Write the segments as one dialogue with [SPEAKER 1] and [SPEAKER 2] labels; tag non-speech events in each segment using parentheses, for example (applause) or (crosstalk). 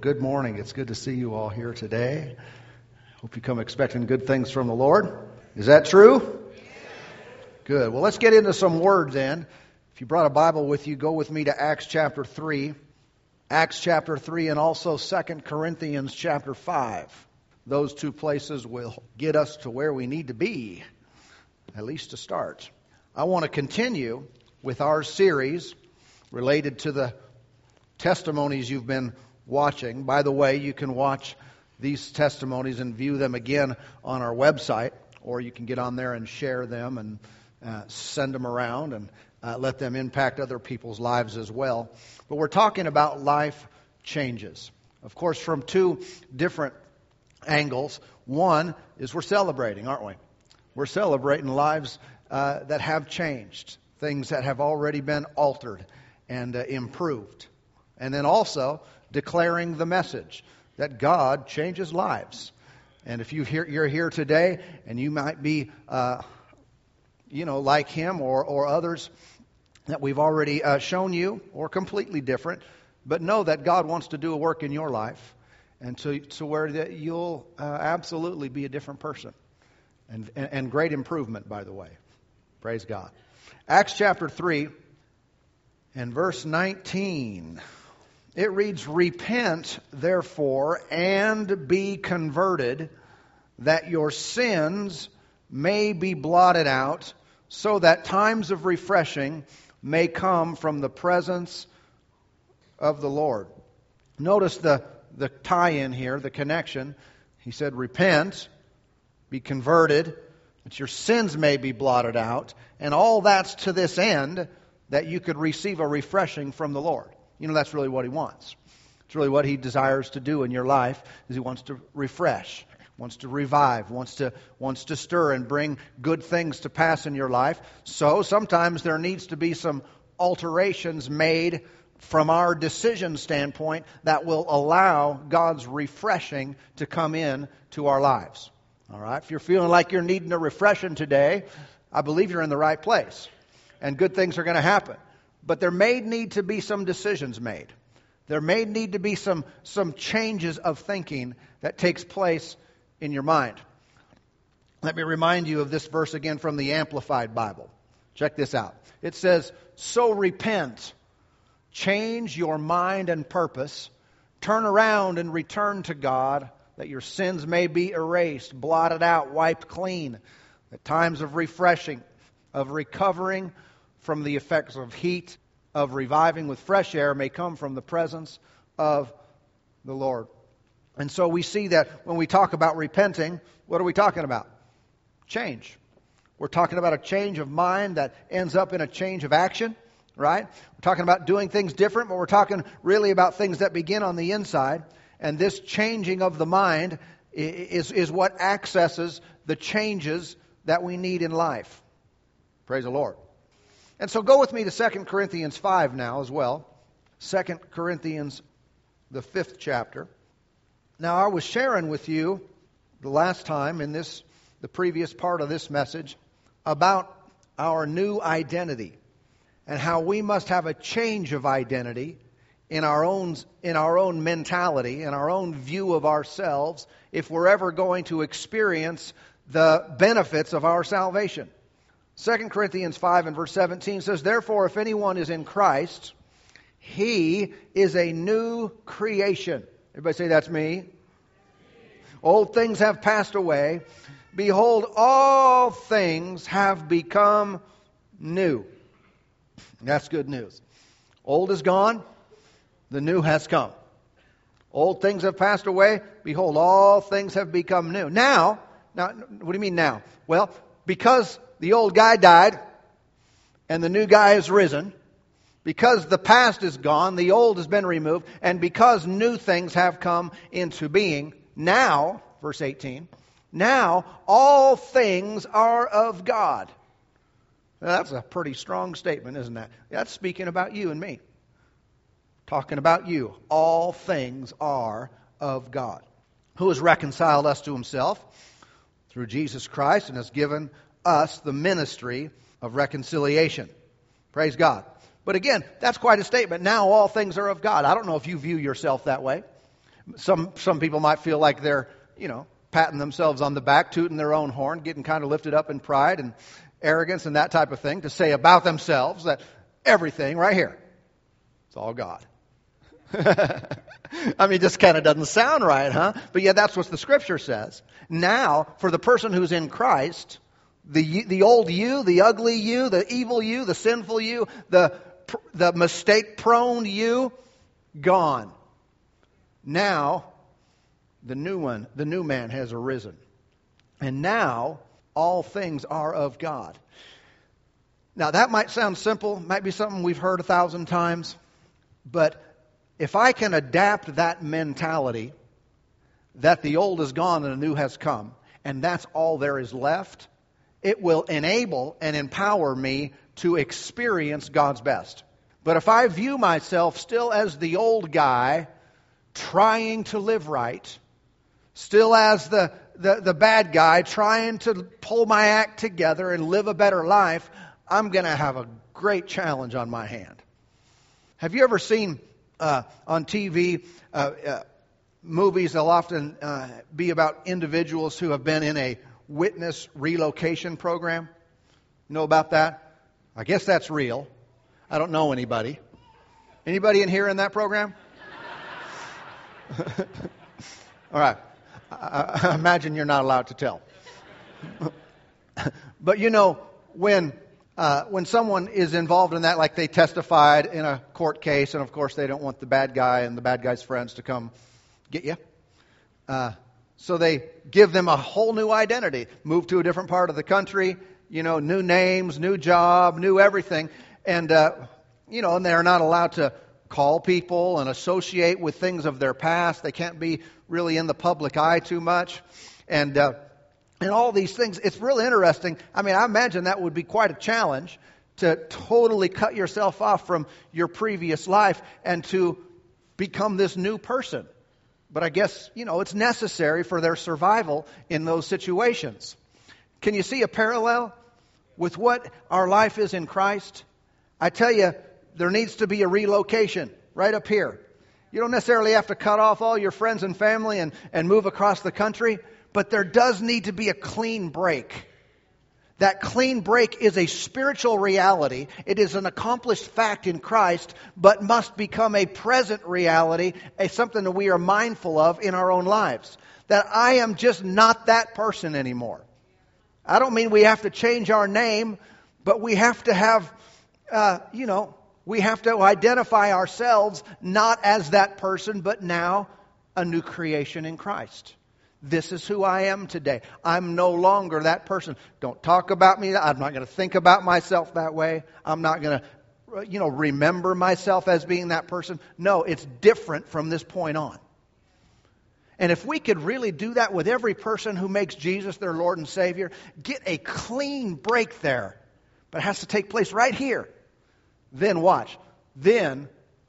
[SPEAKER 1] Good morning. It's good to see you all here today. Hope you come expecting good things from the Lord. Is that true? Good. Well, let's get into some words then. If you brought a Bible with you, go with me to Acts chapter 3. Acts chapter 3 and also 2 Corinthians chapter 5. Those two places will get us to where we need to be, at least to start. I want to continue with our series related to the testimonies you've been watching. By the way, you can watch these testimonies and view them again on our website, or you can get on there and share them and uh, send them around and uh, let them impact other people's lives as well. But we're talking about life changes. Of course, from two different angles. One is we're celebrating, aren't we? We're celebrating lives uh, that have changed, things that have already been altered and uh, improved. And then also, declaring the message that God changes lives. And if you you're here today and you might be, uh, you know, like him or, or others that we've already uh, shown you, or completely different, but know that God wants to do a work in your life and to, to where that you'll uh, absolutely be a different person. And, and, and great improvement, by the way. Praise God. Acts chapter 3 and verse 19. It reads, Repent, therefore, and be converted, that your sins may be blotted out, so that times of refreshing may come from the presence of the Lord. Notice the, the tie in here, the connection. He said, Repent, be converted, that your sins may be blotted out, and all that's to this end that you could receive a refreshing from the Lord. You know, that's really what he wants. It's really what he desires to do in your life is he wants to refresh, wants to revive, wants to wants to stir and bring good things to pass in your life. So sometimes there needs to be some alterations made from our decision standpoint that will allow God's refreshing to come in to our lives. All right? If you're feeling like you're needing a refreshing today, I believe you're in the right place. And good things are going to happen. But there may need to be some decisions made. There may need to be some, some changes of thinking that takes place in your mind. Let me remind you of this verse again from the Amplified Bible. Check this out. It says, So repent, change your mind and purpose, turn around and return to God, that your sins may be erased, blotted out, wiped clean, at times of refreshing, of recovering, from the effects of heat, of reviving with fresh air may come from the presence of the Lord. And so we see that when we talk about repenting, what are we talking about? Change. We're talking about a change of mind that ends up in a change of action, right? We're talking about doing things different, but we're talking really about things that begin on the inside. And this changing of the mind is, is what accesses the changes that we need in life. Praise the Lord. And so go with me to 2 Corinthians 5 now as well. 2 Corinthians, the fifth chapter. Now, I was sharing with you the last time in this, the previous part of this message, about our new identity and how we must have a change of identity in our own in our own mentality in our own view of ourselves if we're ever going to experience the benefits of our salvation 2 Corinthians 5 and verse 17 says, Therefore, if anyone is in Christ, he is a new creation. Everybody say, That's me. Old things have passed away. Behold, all things have become new. That's good news. Old is gone, the new has come. Old things have passed away. Behold, all things have become new. Now, now, what do you mean now? Well, because the old guy died and the new guy has risen, because the past is gone, the old has been removed, and because new things have come into being, now, verse 18, now all things are of God. Now, that's a pretty strong statement, isn't that? That's speaking about you and me. Talking about you. All things are of God. Who has reconciled us to himself through Jesus Christ and has given us the ministry of reconciliation. Praise God. But again, that's quite a statement. Now all things are of God. I don't know if you view yourself that way. Some, some people might feel like they're, you know, patting themselves on the back, tooting their own horn, getting kind of lifted up in pride and arrogance and that type of thing to say about themselves that everything right here, it's all God. (laughs) (laughs) I mean, just kind of doesn't sound right, huh? But yeah, that's what the scripture says. Now, for the person who's in Christ, the, the old you, the ugly you, the evil you, the sinful you, the, the mistake prone you, gone. Now, the new one, the new man has arisen. And now, all things are of God. Now, that might sound simple, might be something we've heard a thousand times, but if I can adapt that mentality that the old is gone and the new has come, and that's all there is left, it will enable and empower me to experience God's best. But if I view myself still as the old guy trying to live right, still as the, the, the bad guy trying to pull my act together and live a better life, I'm going to have a great challenge on my hand. Have you ever seen uh, on TV uh, uh, movies? They'll often uh, be about individuals who have been in a witness relocation program. You Know about that? I guess that's real. I don't know anybody. Anybody in here in that program? (laughs) All right. I, I imagine you're not allowed to tell. (laughs) but you know, when uh, when someone is involved in that, like they testified in a court case, and of course they don't want the bad guy and the bad guy's friends to come get you. Uh, so they give them a whole new identity, move to a different part of the country, you know, new names, new job, new everything. And, uh, you know, and they're not allowed to call people and associate with things of their past. They can't be really in the public eye too much. And, uh, and all these things. It's really interesting. I mean, I imagine that would be quite a challenge to totally cut yourself off from your previous life and to become this new person. But I guess, you know, it's necessary for their survival in those situations. Can you see a parallel with what our life is in Christ? I tell you, there needs to be a relocation right up here. You don't necessarily have to cut off all your friends and family and, and move across the country, but there does need to be a clean break. That clean break is a spiritual reality. It is an accomplished fact in Christ, but must become a present reality, a something that we are mindful of in our own lives. That I am just not that person anymore. I don't mean we have to change our name, but we have to have, uh, you know, we have to identify ourselves not as that person, but now a new creation in Christ. This is who I am today. I'm no longer that person. Don't talk about me. I'm not going to think about myself that way. I'm not going to, you know, remember myself as being that person. No, it's different from this point on. And if we could really do that with every person who makes Jesus their Lord and Savior, get a clean break there. But it has to take place right here. Then watch. Then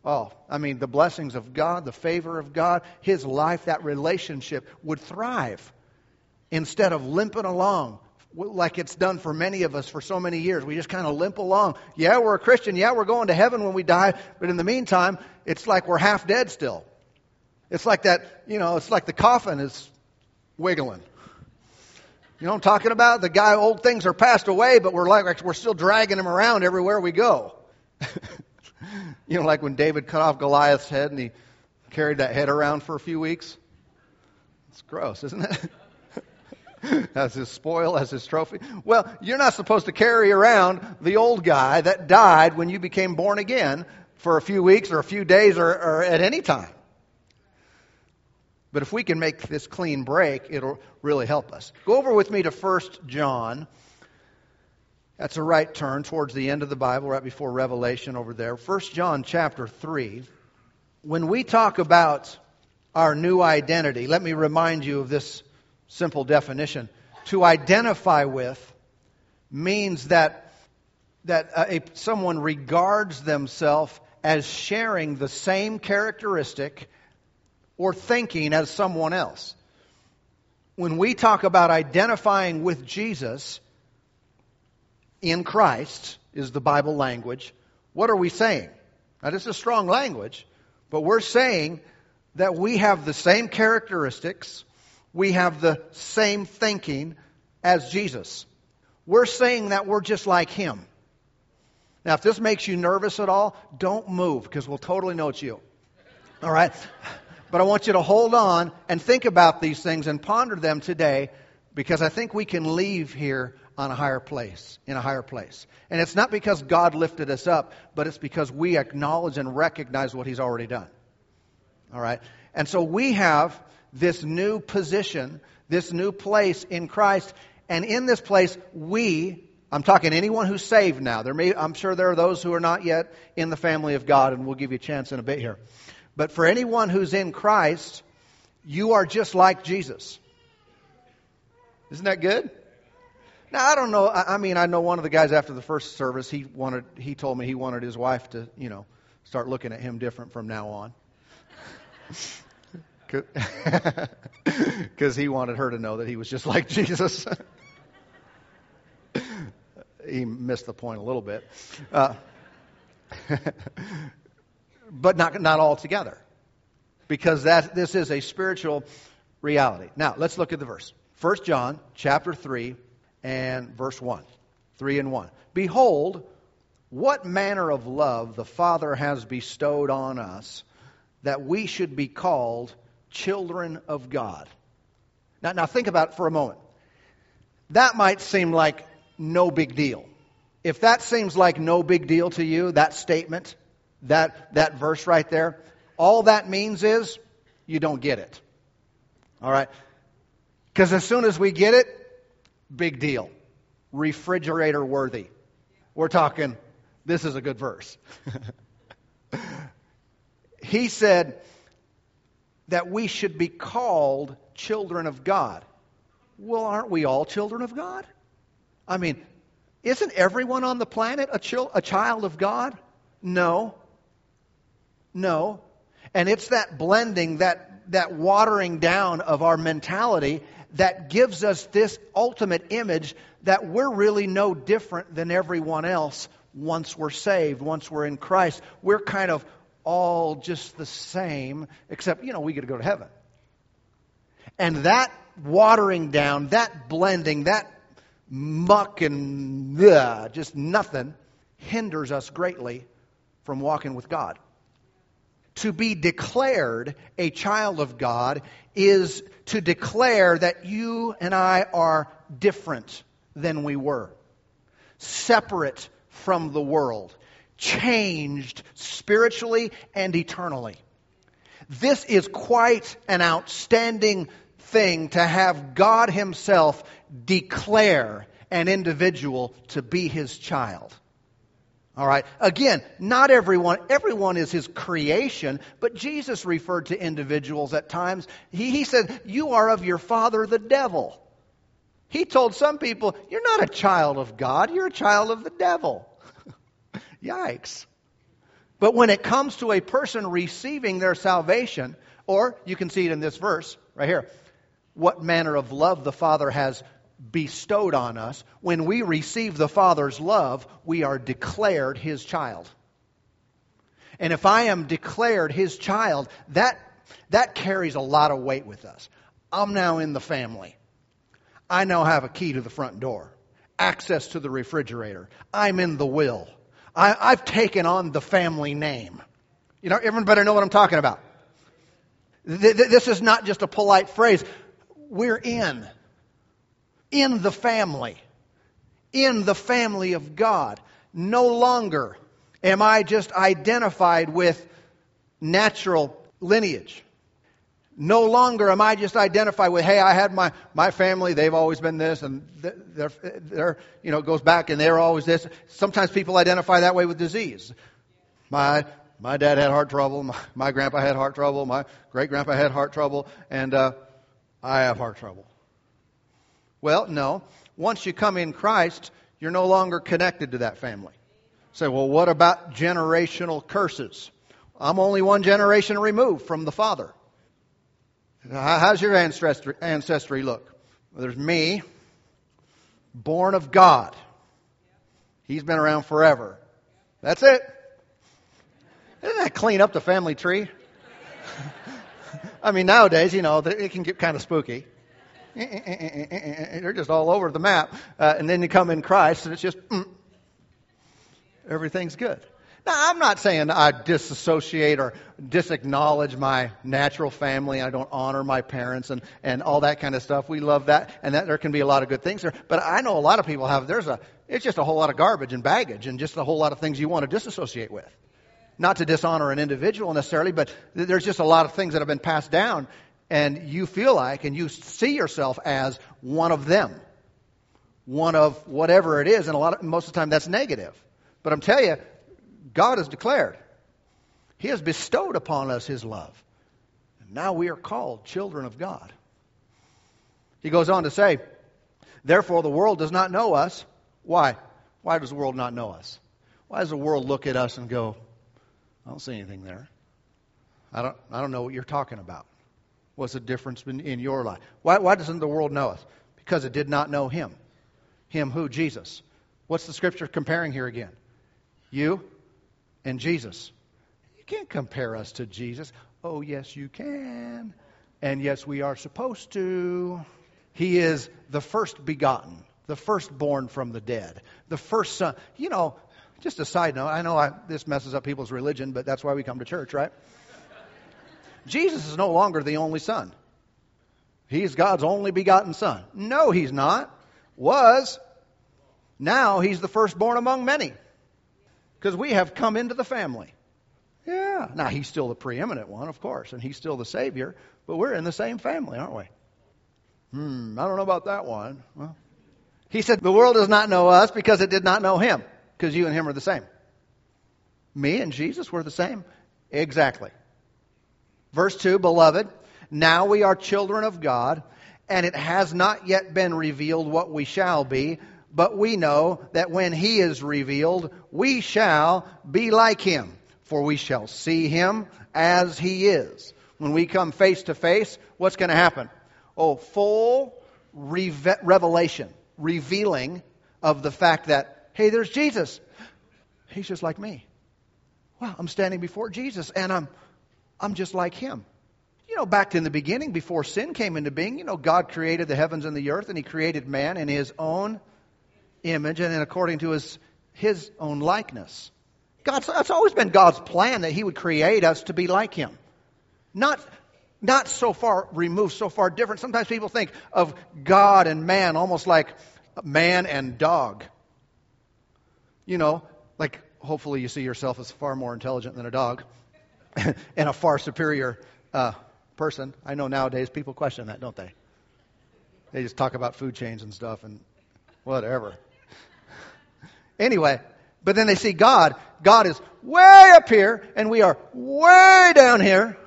[SPEAKER 1] Oh, I mean, the blessings of God, the favor of God, his life, that relationship would thrive instead of limping along like it's done for many of us for so many years. We just kind of limp along. Yeah, we're a Christian. Yeah, we're going to heaven when we die. But in the meantime, it's like we're half dead still. It's like that, you know, it's like the coffin is wiggling. You know what I'm talking about? The guy, old things are passed away, but we're like, we're still dragging him around everywhere we go. (laughs) (laughs) You know, like when David cut off Goliath's head and he carried that head around for a few weeks? It's gross, isn't it? (laughs) as his spoil, as his trophy. Well, you're not supposed to carry around the old guy that died when you became born again for a few weeks or a few days or, or at any time. But if we can make this clean break, it'll really help us. Go over with me to 1 John that's a right turn towards the end of the Bible, right before Revelation over there. 1 John chapter 3. When we talk about our new identity, let me remind you of this simple definition. To identify with means that, that uh, a, someone regards themselves as sharing the same characteristic or thinking as someone else. When we talk about identifying with Jesus, in Christ is the Bible language. What are we saying? Now, this is strong language, but we're saying that we have the same characteristics, we have the same thinking as Jesus. We're saying that we're just like him. Now, if this makes you nervous at all, don't move because we'll totally know it's you. All right? But I want you to hold on and think about these things and ponder them today because I think we can leave here on a higher place, in a higher place. And it's not because God lifted us up, but it's because we acknowledge and recognize what He's already done. All right? And so we have this new position, this new place in Christ. And in this place, we, I'm talking anyone who's saved now. There may, I'm sure there are those who are not yet in the family of God, and we'll give you a chance in a bit here. But for anyone who's in Christ, you are just like Jesus. Isn't that good? Now I don't know. I, I mean, I know one of the guys after the first service. He wanted. He told me he wanted his wife to, you know, start looking at him different from now on. (laughs) Because (laughs) he wanted her to know that he was just like (laughs) Jesus. he missed the point a little bit. Uh, but not, not altogether. Because that, this is a spiritual reality. Now, let's look at the verse. 1 John chapter 3 and verse 1. 3 and 1. Behold, what manner of love the Father has bestowed on us that we should be called children of God. Now, now think about it for a moment. That might seem like no big deal. If that seems like no big deal to you, that statement, that, that verse right there, all that means is you don't get it. All right? Because as soon as we get it, big deal. Refrigerator worthy. We're talking, this is a good verse. (laughs) he said that we should be called children of God. Well, aren't we all children of God? I mean, isn't everyone on the planet a, a child of God? No. No. And it's that blending, that, that watering down of our mentality that gives us this ultimate image that we're really no different than everyone else once we're saved, once we're in Christ. We're kind of all just the same, except, you know, we get to go to heaven. And that watering down, that blending, that muck and just nothing hinders us greatly from walking with God. To be declared a child of God is to declare that you and I are different than we were, separate from the world, changed spiritually and eternally. This is quite an outstanding thing to have God Himself declare an individual to be His child. All right. Again, not everyone, everyone is his creation, but Jesus referred to individuals at times. He, he said, You are of your father, the devil. He told some people, You're not a child of God, you're a child of the devil. (laughs) Yikes. But when it comes to a person receiving their salvation, or you can see it in this verse right here, what manner of love the Father has bestowed on us, when we receive the Father's love, we are declared His child. And if I am declared His child, that, that carries a lot of weight with us. I'm now in the family. I now have a key to the front door, access to the refrigerator. I'm in the will. I, I've taken on the family name. You know, everyone better know what I'm talking about. This is not just a polite phrase. We're in in the family, in the family of God. No longer am I just identified with natural lineage. No longer am I just identified with, hey, I had my, my family, they've always been this, and they're, they're, you know, goes back and they're always this. Sometimes people identify that way with disease. My, my dad had heart trouble, my, my grandpa had heart trouble, my great grandpa had heart trouble, and uh, I have heart trouble. Well, no. Once you come in Christ, you're no longer connected to that family. Say, well, what about generational curses? I'm only one generation removed from the Father. How's your ancestry, ancestry look? Well, there's me, born of God. He's been around forever. That's it. Doesn't that clean up the family tree? (laughs) I mean, nowadays, you know, it can get kind of spooky. Eh, eh, eh, they're just all over the map. Uh, and then you come in Christ, and it's just, mm, everything's good. Now, I'm not saying I disassociate or disacknowledge my natural family. I don't honor my parents and, and all that kind of stuff. We love that, and that there can be a lot of good things there. But I know a lot of people have, there's a, it's just a whole lot of garbage and baggage and just a whole lot of things you want to disassociate with. Not to dishonor an individual necessarily, but there's just a lot of things that have been passed down, and you feel like and you see yourself as one of them, one of whatever it is, and a lot of, most of the time that's negative. But I'm telling you, God has declared. He has bestowed upon us His love. And now we are called children of God. He goes on to say, Therefore, the world does not know us. Why? Why does the world not know us? Why does the world look at us and go, I don't see anything there? I don't, I don't know what you're talking about. What's the difference in, in your life? Why, why doesn't the world know us? Because it did not know Him. Him who? Jesus. What's the scripture comparing here again? You and Jesus. You can't compare us to Jesus. Oh, yes, you can. And yes, we are supposed to. He is the first begotten, the firstborn from the dead, the first son. You know, just a side note, I know I, this messes up people's religion, but that's why we come to church, right? Jesus is no longer the only son. He's God's only begotten son. No, he's not. Was. Now he's the firstborn among many. Because we have come into the family. Yeah. Now, he's still the preeminent one, of course, and he's still the Savior, but we're in the same family, aren't we? Hmm, I don't know about that one. Well, he said, The world does not know us because it did not know him, because you and him are the same. Me and Jesus were the same? Exactly. Verse 2 Beloved, now we are children of God, and it has not yet been revealed what we shall be but we know that when he is revealed, we shall be like him, for we shall see him as he is. When we come face to face, what's going to happen? Oh, full revelation, revealing of the fact that, hey, there's Jesus. He's just like me. Well, I'm standing before Jesus and I'm, I'm just like him. You know, back in the beginning, before sin came into being, you know, God created the heavens and the earth and he created man in his own image and according to his, his own likeness. God's, that's always been God's plan that he would create us to be like him. Not, not so far removed, so far different. Sometimes people think of God and man almost like man and dog. You know, like hopefully you see yourself as far more intelligent than a dog (laughs) and a far superior uh, person. I know nowadays people question that, don't they? They just talk about food chains and stuff and whatever. (laughs) Anyway, but then they see God. God is way up here, and we are way down here.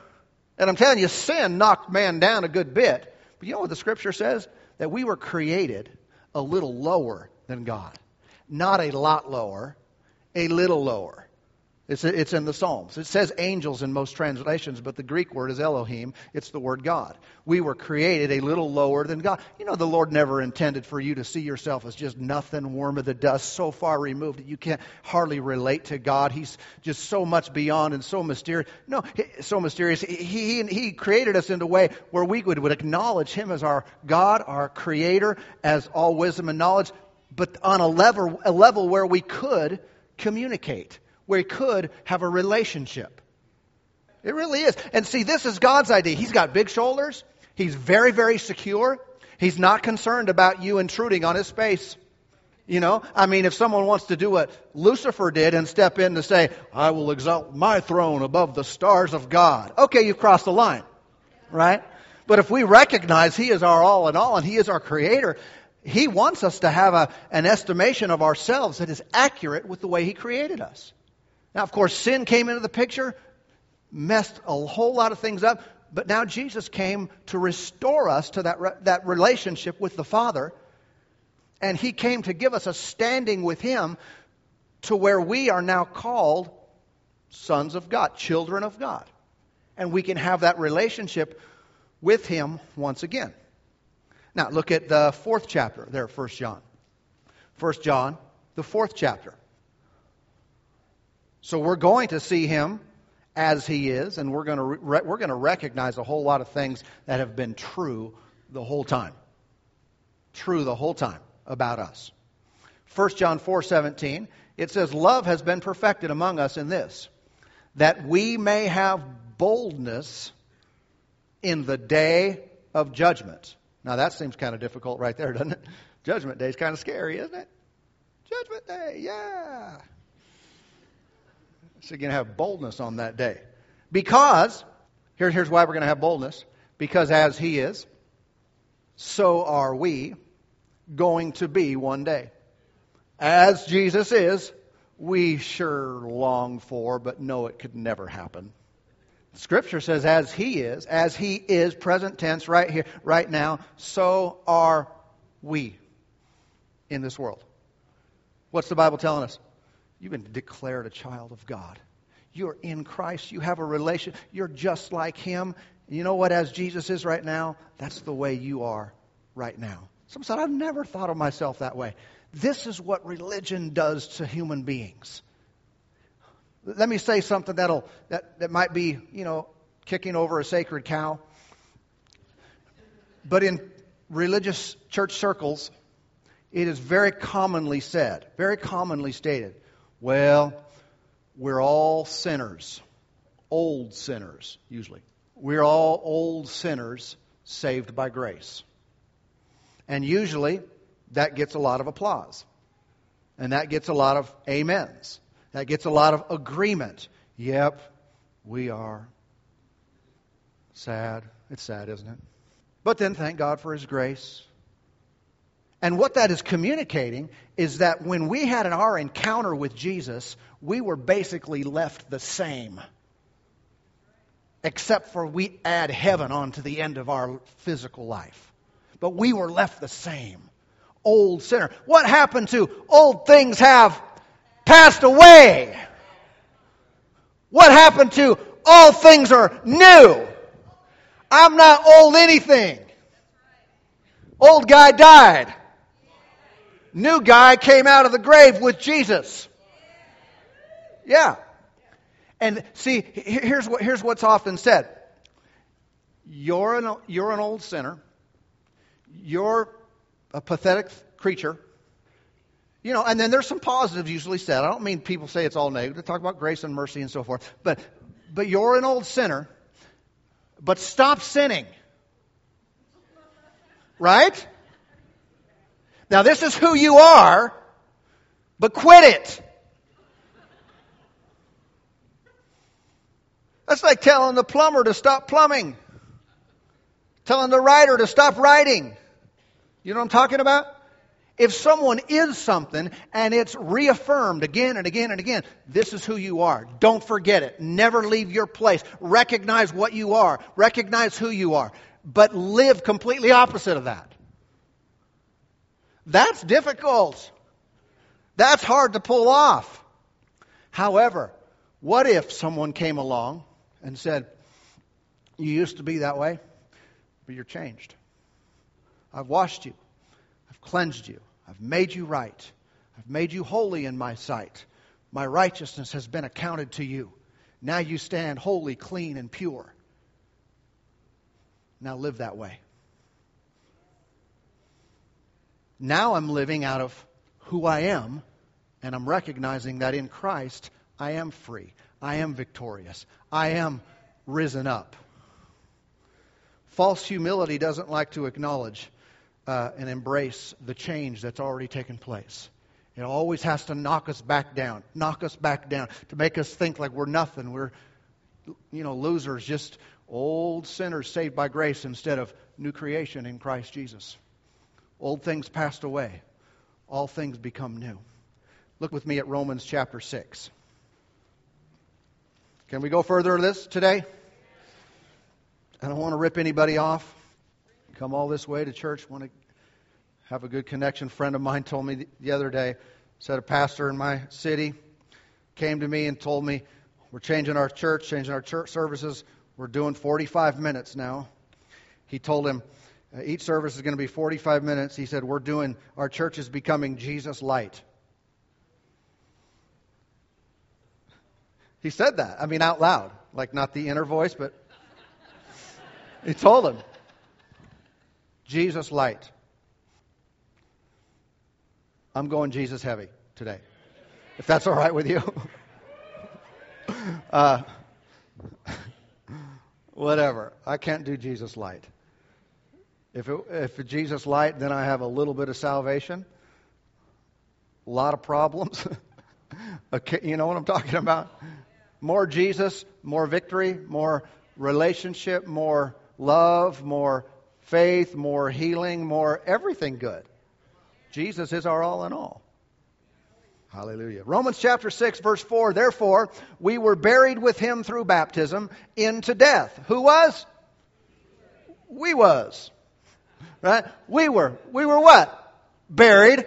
[SPEAKER 1] And I'm telling you, sin knocked man down a good bit. But you know what the scripture says? That we were created a little lower than God. Not a lot lower, a little lower. It's, it's in the Psalms. It says angels in most translations, but the Greek word is Elohim. It's the word God. We were created a little lower than God. You know, the Lord never intended for you to see yourself as just nothing, worm of the dust, so far removed that you can't hardly relate to God. He's just so much beyond and so mysterious. No, so mysterious. He, he, he created us in a way where we would, would acknowledge Him as our God, our Creator, as all wisdom and knowledge, but on a level, a level where we could communicate where he could have a relationship. It really is. And see, this is God's idea. He's got big shoulders. He's very, very secure. He's not concerned about you intruding on his space. You know, I mean, if someone wants to do what Lucifer did and step in to say, I will exalt my throne above the stars of God. Okay, you've crossed the line, right? But if we recognize He is our all in all and He is our creator, He wants us to have a, an estimation of ourselves that is accurate with the way He created us. Now, of course, sin came into the picture, messed a whole lot of things up, but now Jesus came to restore us to that, re- that relationship with the Father. And He came to give us a standing with Him to where we are now called sons of God, children of God. And we can have that relationship with Him once again. Now, look at the fourth chapter there, 1 John. 1 John, the fourth chapter. So we're going to see him as He is, and we're going to re- we're going to recognize a whole lot of things that have been true the whole time. True the whole time about us. 1 John 4:17 it says love has been perfected among us in this that we may have boldness in the day of judgment. Now that seems kind of difficult right there, doesn't it? Judgment day is kind of scary, isn't it? Judgment day, yeah. So you're going to have boldness on that day. Because, here, here's why we're going to have boldness. Because as He is, so are we going to be one day. As Jesus is, we sure long for, but know it could never happen. Scripture says, as He is, as He is, present tense, right here, right now, so are we in this world. What's the Bible telling us? You've been declared a child of God. You're in Christ. You have a relation. You're just like Him. You know what? As Jesus is right now, that's the way you are right now. Someone said, I've never thought of myself that way. This is what religion does to human beings. Let me say something that'll, that, that might be, you know, kicking over a sacred cow. But in religious church circles, it is very commonly said, very commonly stated, well, we're all sinners, old sinners, usually. We're all old sinners saved by grace. And usually that gets a lot of applause. And that gets a lot of amens. That gets a lot of agreement. Yep, we are. Sad. It's sad, isn't it? But then thank God for His grace. And what that is communicating is that when we had our encounter with Jesus, we were basically left the same. Except for we add heaven on to the end of our physical life. But we were left the same. Old sinner. What happened to old things have passed away? What happened to all things are new? I'm not old anything. Old guy died. New guy came out of the grave with Jesus. Yeah. And see, here's, what, here's what's often said you're an, you're an old sinner, you're a pathetic creature. You know, and then there's some positives usually said. I don't mean people say it's all negative. They talk about grace and mercy and so forth. But, but you're an old sinner, but stop sinning. Right? Now, this is who you are, but quit it. That's like telling the plumber to stop plumbing, telling the writer to stop writing. You know what I'm talking about? If someone is something and it's reaffirmed again and again and again, this is who you are. Don't forget it. Never leave your place. Recognize what you are. Recognize who you are. But live completely opposite of that. That's difficult. That's hard to pull off. However, what if someone came along and said, You used to be that way, but you're changed? I've washed you, I've cleansed you, I've made you right, I've made you holy in my sight. My righteousness has been accounted to you. Now you stand holy, clean, and pure. Now live that way. Now I'm living out of who I am, and I'm recognizing that in Christ I am free. I am victorious. I am risen up. False humility doesn't like to acknowledge uh, and embrace the change that's already taken place. It always has to knock us back down, knock us back down, to make us think like we're nothing. We're, you know, losers, just old sinners saved by grace instead of new creation in Christ Jesus. Old things passed away, all things become new. Look with me at Romans chapter 6. Can we go further this today? I don't want to rip anybody off. Come all this way to church, want to have a good connection. A friend of mine told me the other day, said a pastor in my city came to me and told me, We're changing our church, changing our church services. We're doing 45 minutes now. He told him, each service is going to be 45 minutes. He said, We're doing, our church is becoming Jesus light. He said that, I mean, out loud. like not the inner voice, but (laughs) he told him, Jesus light. I'm going Jesus heavy today, if that's all right with you. (laughs) uh, (laughs) whatever. I can't do Jesus light. If, it, if Jesus light, then I have a little bit of salvation, a lot of problems. (laughs) okay, you know what I'm talking about? More Jesus, more victory, more relationship, more love, more faith, more healing, more everything good. Jesus is our all in all. Hallelujah. Romans chapter 6, verse 4. Therefore, we were buried with him through baptism into death. Who was? We was. Right? We were. We were what? Buried.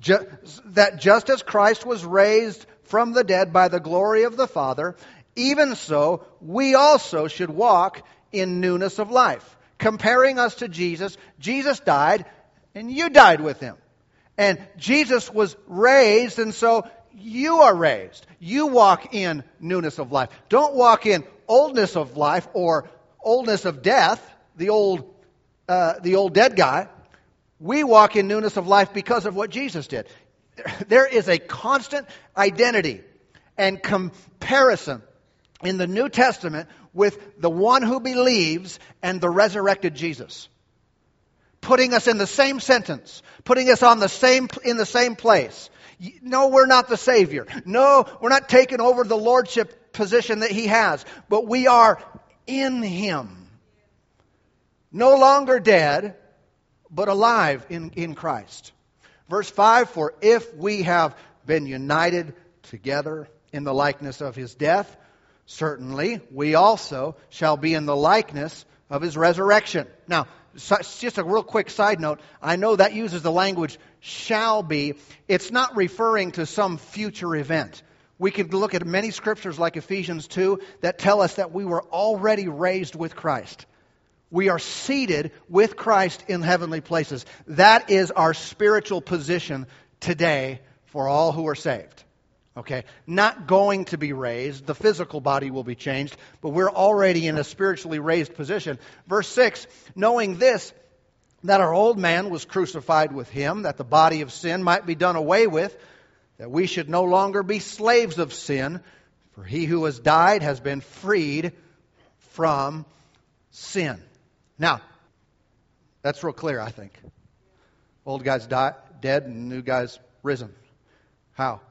[SPEAKER 1] Just, that just as Christ was raised from the dead by the glory of the Father, even so, we also should walk in newness of life. Comparing us to Jesus, Jesus died, and you died with him. And Jesus was raised, and so you are raised. You walk in newness of life. Don't walk in oldness of life or oldness of death, the old, uh, the old dead guy. We walk in newness of life because of what Jesus did. There is a constant identity and comparison in the New Testament with the one who believes and the resurrected Jesus putting us in the same sentence, putting us on the same, in the same place. No, we're not the Savior. No, we're not taking over the Lordship position that He has, but we are in Him. No longer dead, but alive in, in Christ. Verse 5 For if we have been united together in the likeness of His death, certainly we also shall be in the likeness of His resurrection. Now, just a real quick side note. I know that uses the language shall be. It's not referring to some future event. We could look at many scriptures like Ephesians 2 that tell us that we were already raised with Christ. We are seated with Christ in heavenly places. That is our spiritual position today for all who are saved. Okay? Not going to be raised. The physical body will be changed, but we're already in a spiritually raised position. Verse 6 Knowing this, that our old man was crucified with him, that the body of sin might be done away with, that we should no longer be slaves of sin, for he who has died has been freed from sin. Now, that's real clear, I think. Old guy's died, dead, and new guy's risen. How?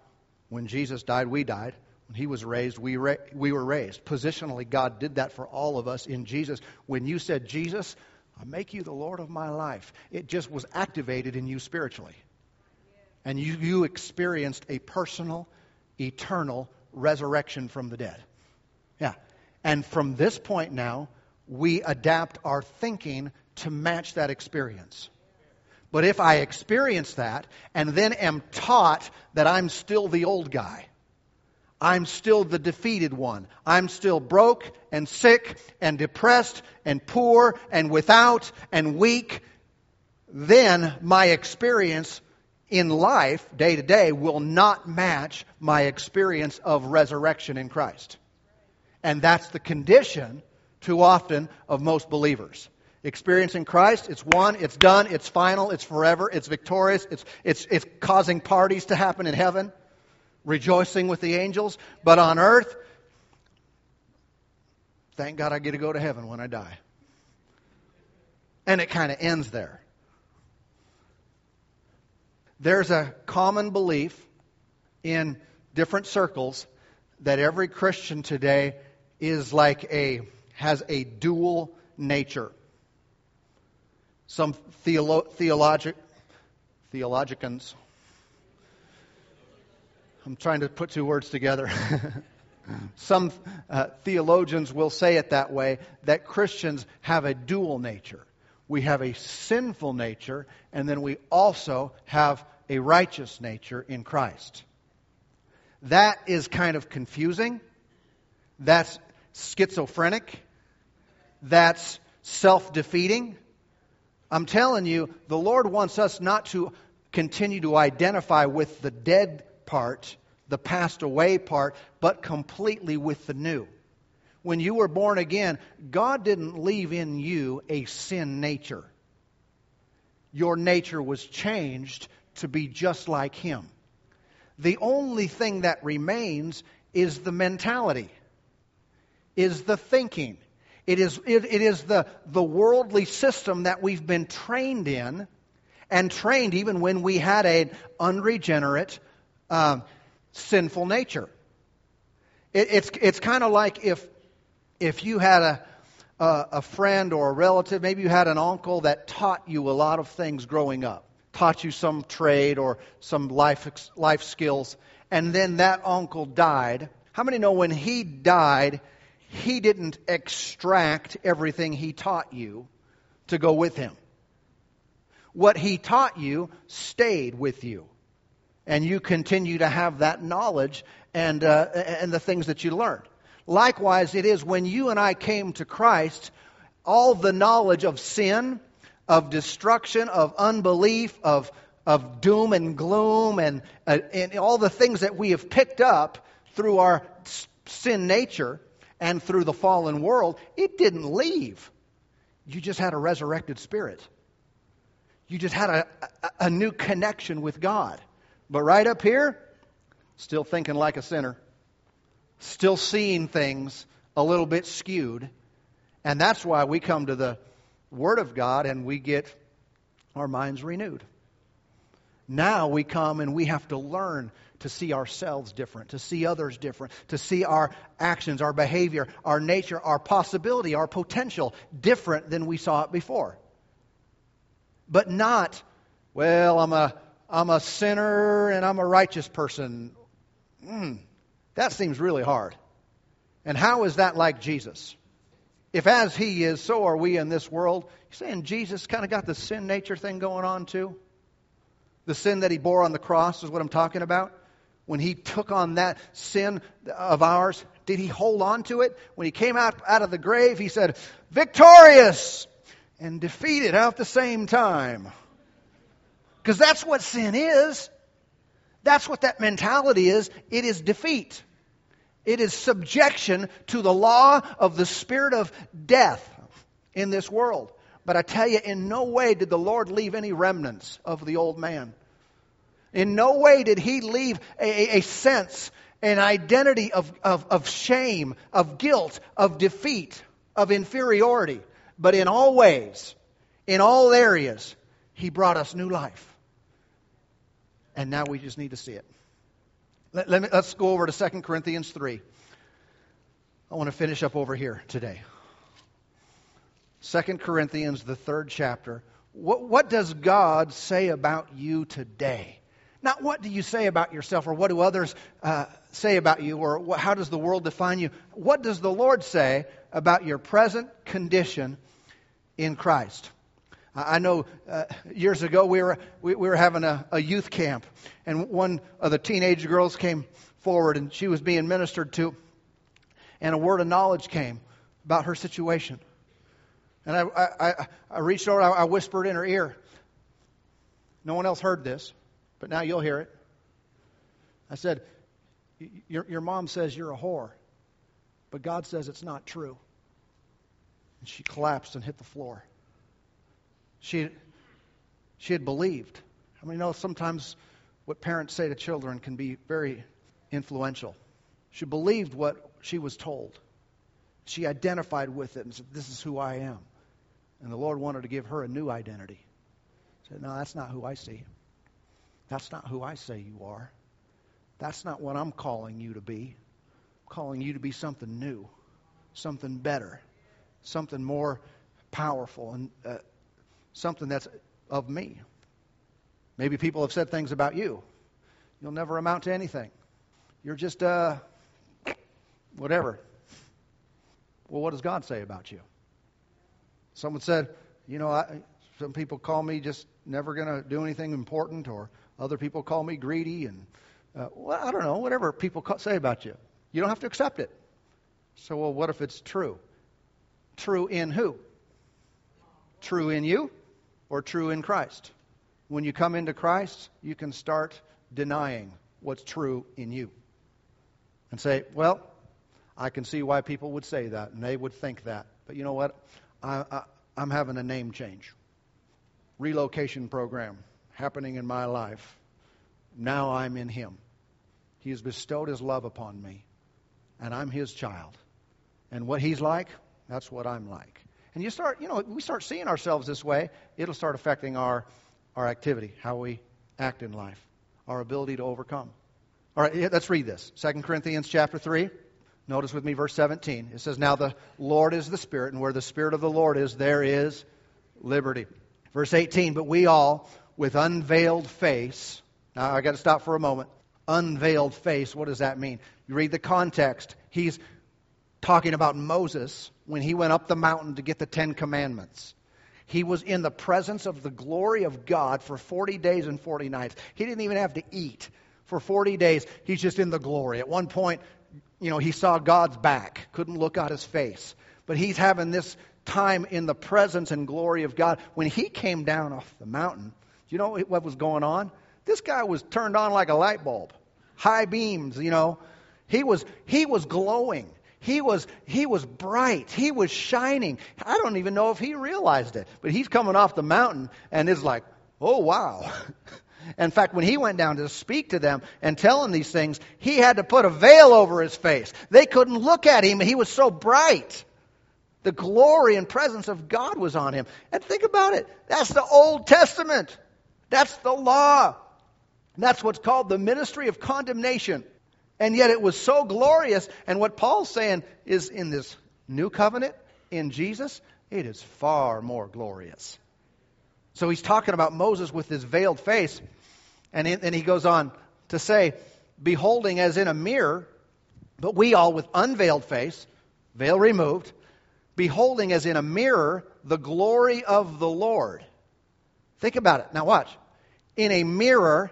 [SPEAKER 1] When Jesus died, we died. When he was raised, we, ra- we were raised. Positionally, God did that for all of us in Jesus. When you said, Jesus, I make you the Lord of my life, it just was activated in you spiritually. And you, you experienced a personal, eternal resurrection from the dead. Yeah. And from this point now, we adapt our thinking to match that experience. But if I experience that and then am taught that I'm still the old guy, I'm still the defeated one, I'm still broke and sick and depressed and poor and without and weak, then my experience in life, day to day, will not match my experience of resurrection in Christ. And that's the condition, too often, of most believers. Experiencing Christ, it's one, it's done, it's final, it's forever, it's victorious, it's, it's, it's causing parties to happen in heaven, rejoicing with the angels. But on earth, thank God I get to go to heaven when I die. And it kind of ends there. There's a common belief in different circles that every Christian today is like a, has a dual nature. Some theolo- theologic, theologians, I'm trying to put two words together. (laughs) Some uh, theologians will say it that way that Christians have a dual nature. We have a sinful nature, and then we also have a righteous nature in Christ. That is kind of confusing. That's schizophrenic. That's self defeating. I'm telling you, the Lord wants us not to continue to identify with the dead part, the passed away part, but completely with the new. when you were born again, God didn't leave in you a sin nature. Your nature was changed to be just like Him. The only thing that remains is the mentality, is the thinking. It is, it, it is the, the worldly system that we've been trained in and trained even when we had an unregenerate, um, sinful nature. It, it's it's kind of like if if you had a, a a friend or a relative, maybe you had an uncle that taught you a lot of things growing up, taught you some trade or some life life skills, and then that uncle died. How many know when he died, he didn't extract everything he taught you to go with him? What he taught you stayed with you and you continue to have that knowledge and, uh, and the things that you learned. Likewise, it is when you and I came to Christ, all the knowledge of sin, of destruction, of unbelief, of, of doom and gloom, and, uh, and all the things that we have picked up through our sin nature and through the fallen world, it didn't leave. You just had a resurrected spirit. You just had a, a, a new connection with God. But right up here, still thinking like a sinner, still seeing things a little bit skewed. And that's why we come to the Word of God and we get our minds renewed. Now we come and we have to learn to see ourselves different, to see others different, to see our actions, our behavior, our nature, our possibility, our potential different than we saw it before. But not, well, I'm a I'm a sinner and I'm a righteous person. Mm, that seems really hard. And how is that like Jesus? If as he is, so are we in this world. You saying Jesus kind of got the sin nature thing going on too? The sin that he bore on the cross is what I'm talking about. When he took on that sin of ours, did he hold on to it? When he came out, out of the grave, he said, victorious and defeated at the same time. Because that's what sin is. That's what that mentality is. It is defeat. It is subjection to the law of the spirit of death in this world. But I tell you, in no way did the Lord leave any remnants of the old man. In no way did he leave a, a sense, an identity of, of, of shame, of guilt, of defeat, of inferiority. But in all ways, in all areas, he brought us new life. And now we just need to see it. Let, let me, let's go over to 2 Corinthians 3. I want to finish up over here today. 2 Corinthians, the third chapter. What, what does God say about you today? Not what do you say about yourself or what do others uh, say about you or what, how does the world define you. What does the Lord say about your present condition in Christ? I know uh, years ago we were, we, we were having a, a, youth camp, and one of the teenage girls came forward and she was being ministered to, and a word of knowledge came about her situation. And I, I, I reached over, I, I whispered in her ear. No one else heard this, but now you'll hear it. I said, Your, your mom says you're a whore, but God says it's not true. And she collapsed and hit the floor. She, she had believed. I mean, you know, sometimes what parents say to children can be very influential. She believed what she was told. She identified with it and said, This is who I am. And the Lord wanted to give her a new identity. She said, No, that's not who I see. That's not who I say you are. That's not what I'm calling you to be. I'm calling you to be something new, something better, something more powerful and uh, something that's of me. Maybe people have said things about you. You'll never amount to anything. You're just, uh, whatever. Well, what does God say about you? Someone said, you know, I, some people call me just never going to do anything important, or other people call me greedy, and uh, well, I don't know, whatever people say about you. You don't have to accept it. So, well, what if it's true? True in who? True in you? or true in Christ. When you come into Christ, you can start denying what's true in you and say, Well, I can see why people would say that and they would think that. But you know what? I, I, I'm having a name change. Relocation program happening in my life. Now I'm in Him. He has bestowed His love upon me, and I'm His child. And what He's like, that's what I'm like. And you start, you know, we start seeing ourselves this way, it'll start affecting our, our activity, how we act in life, our ability to overcome. All right, let's read this. 2 Corinthians chapter 3. Notice with me verse 17. It says, Now the Lord is the Spirit, and where the Spirit of the Lord is, there is liberty. Verse 18, But we all, with unveiled face, now I got to stop for a moment. Unveiled face, what does that mean? You read the context. He's talking about Moses when he went up the mountain to get the Ten Commandments. He was in the presence of the glory of God for 40 days and 40 nights. He didn't even have to eat. For 40 days, he's just in the glory. At one point, you know, he saw God's back, couldn't look at his face. But he's having this time in the presence and glory of God. When he came down off the mountain, you know what was going on? This guy was turned on like a light bulb. High beams, you know. He was he was glowing. He was he was bright. He was shining. I don't even know if he realized it. But he's coming off the mountain and is like, "Oh wow." (laughs) In fact, when he went down to speak to them and tell them these things, he had to put a veil over his face. They couldn't look at him. He was so bright. The glory and presence of God was on him. And think about it. That's the Old Testament. That's the law. That's what's called the ministry of condemnation. And yet it was so glorious. And what Paul's saying is in this new covenant, in Jesus, it is far more glorious. So he's talking about Moses with his veiled face. And, and he goes on to say, beholding as in a mirror, but we all with unveiled face, veil removed, beholding as in a mirror the glory of the Lord. Think about it. Now, watch. In a mirror,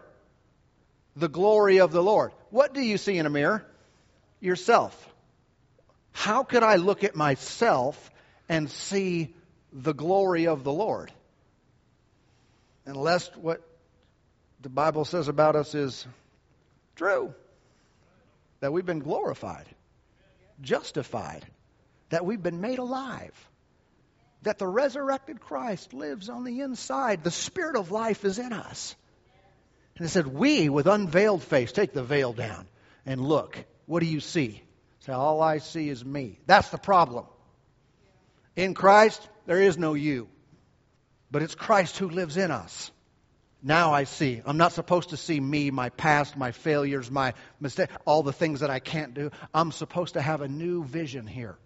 [SPEAKER 1] the glory of the Lord. What do you see in a mirror? Yourself. How could I look at myself and see the glory of the Lord? Unless what the Bible says about us is true that we've been glorified, justified, that we've been made alive, that the resurrected Christ lives on the inside. The Spirit of life is in us. And it said, We, with unveiled face, take the veil down and look. What do you see? Say, All I see is me. That's the problem. In Christ, there is no you, but it's Christ who lives in us. Now I see. I'm not supposed to see me, my past, my failures, my mistakes, all the things that I can't do. I'm supposed to have a new vision here,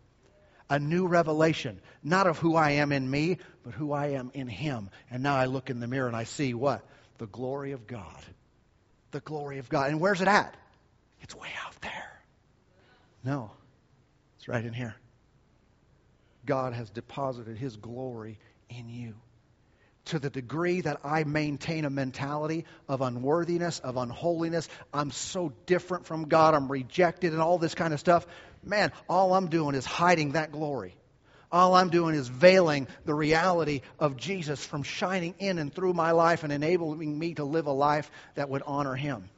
[SPEAKER 1] a new revelation, not of who I am in me, but who I am in Him. And now I look in the mirror and I see what? The glory of God. The glory of God. And where's it at? It's way out there. No, it's right in here. God has deposited His glory in you to the degree that I maintain a mentality of unworthiness, of unholiness, I'm so different from God, I'm rejected, and all this kind of stuff, man, all I'm doing is hiding that glory. All I'm doing is veiling the reality of Jesus from shining in and through my life and enabling me to live a life that would honor Him.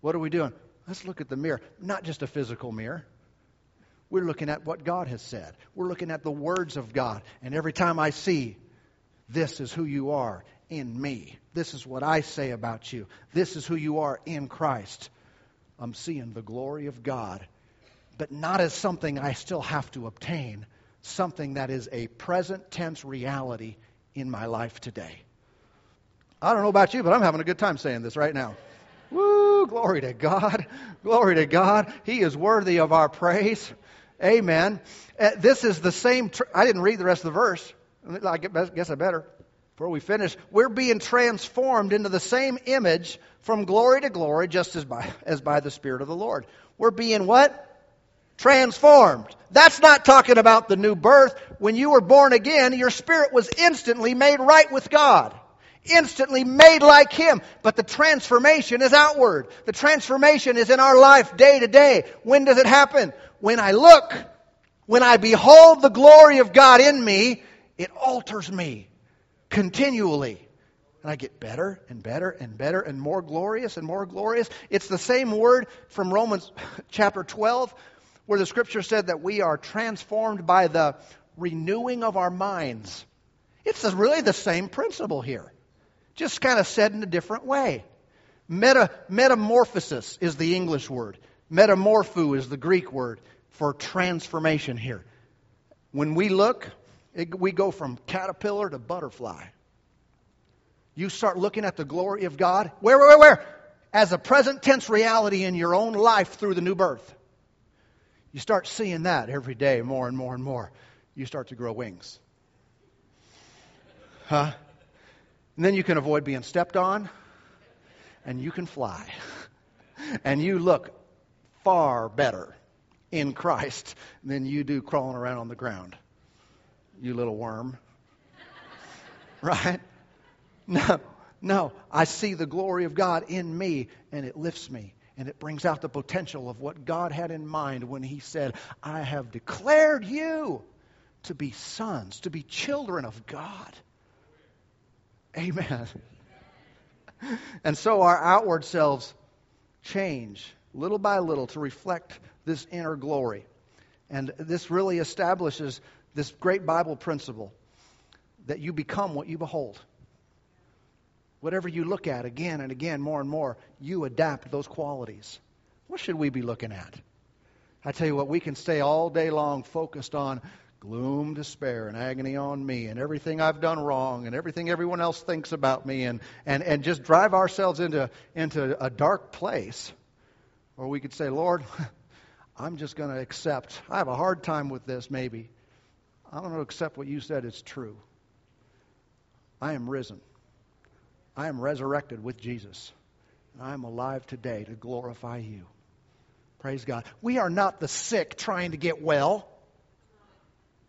[SPEAKER 1] What are we doing? Let's look at the mirror, not just a physical mirror. We're looking at what God has said. We're looking at the words of God. And every time I see this is who you are in me. This is what I say about you. This is who you are in Christ. I'm seeing the glory of God, but not as something I still have to obtain, something that is a present tense reality in my life today. I don't know about you, but I'm having a good time saying this right now. Woo, glory to God. Glory to God. He is worthy of our praise. Amen. Uh, this is the same. Tr- I didn't read the rest of the verse. I guess I better. Before we finish, we're being transformed into the same image from glory to glory, just as by, as by the Spirit of the Lord. We're being what? Transformed. That's not talking about the new birth. When you were born again, your spirit was instantly made right with God. Instantly made like Him. But the transformation is outward. The transformation is in our life day to day. When does it happen? When I look, when I behold the glory of God in me, it alters me continually. And I get better and better and better and more glorious and more glorious. It's the same word from Romans (laughs) chapter 12 where the scripture said that we are transformed by the renewing of our minds. It's really the same principle here, just kind of said in a different way. Meta, metamorphosis is the English word. Metamorpho is the Greek word for transformation here. When we look, it, we go from caterpillar to butterfly. You start looking at the glory of God. Where, where, where? As a present tense reality in your own life through the new birth. You start seeing that every day more and more and more. You start to grow wings. Huh? And then you can avoid being stepped on, and you can fly. (laughs) And you look far better in Christ than you do crawling around on the ground. You little worm. (laughs) Right? No, no. I see the glory of God in me, and it lifts me. And it brings out the potential of what God had in mind when He said, I have declared you to be sons, to be children of God. Amen. (laughs) And so our outward selves change little by little to reflect this inner glory. And this really establishes this great Bible principle that you become what you behold. Whatever you look at again and again, more and more, you adapt those qualities. What should we be looking at? I tell you what, we can stay all day long focused on gloom, despair, and agony on me, and everything I've done wrong, and everything everyone else thinks about me, and, and, and just drive ourselves into, into a dark place. Or we could say, Lord, (laughs) I'm just going to accept. I have a hard time with this, maybe. I'm going to accept what you said is true. I am risen. I am resurrected with Jesus. And I am alive today to glorify you. Praise God. We are not the sick trying to get well.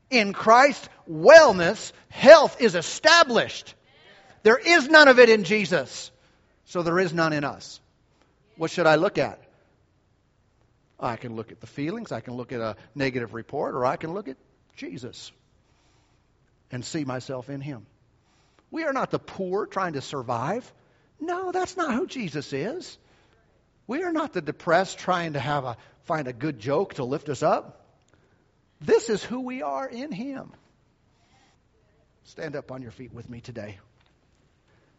[SPEAKER 1] In Christ, wellness, health is established. There is none of it in Jesus. So there is none in us. What should I look at? I can look at the feelings, I can look at a negative report, or I can look at Jesus and see myself in Him. We are not the poor trying to survive. No, that's not who Jesus is. We are not the depressed trying to have a find a good joke to lift us up. This is who we are in Him. Stand up on your feet with me today.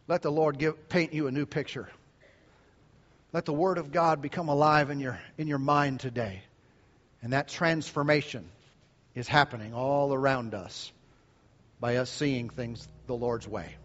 [SPEAKER 1] Let the Lord give, paint you a new picture. Let the Word of God become alive in your, in your mind today. And that transformation is happening all around us by us seeing things the Lord's way.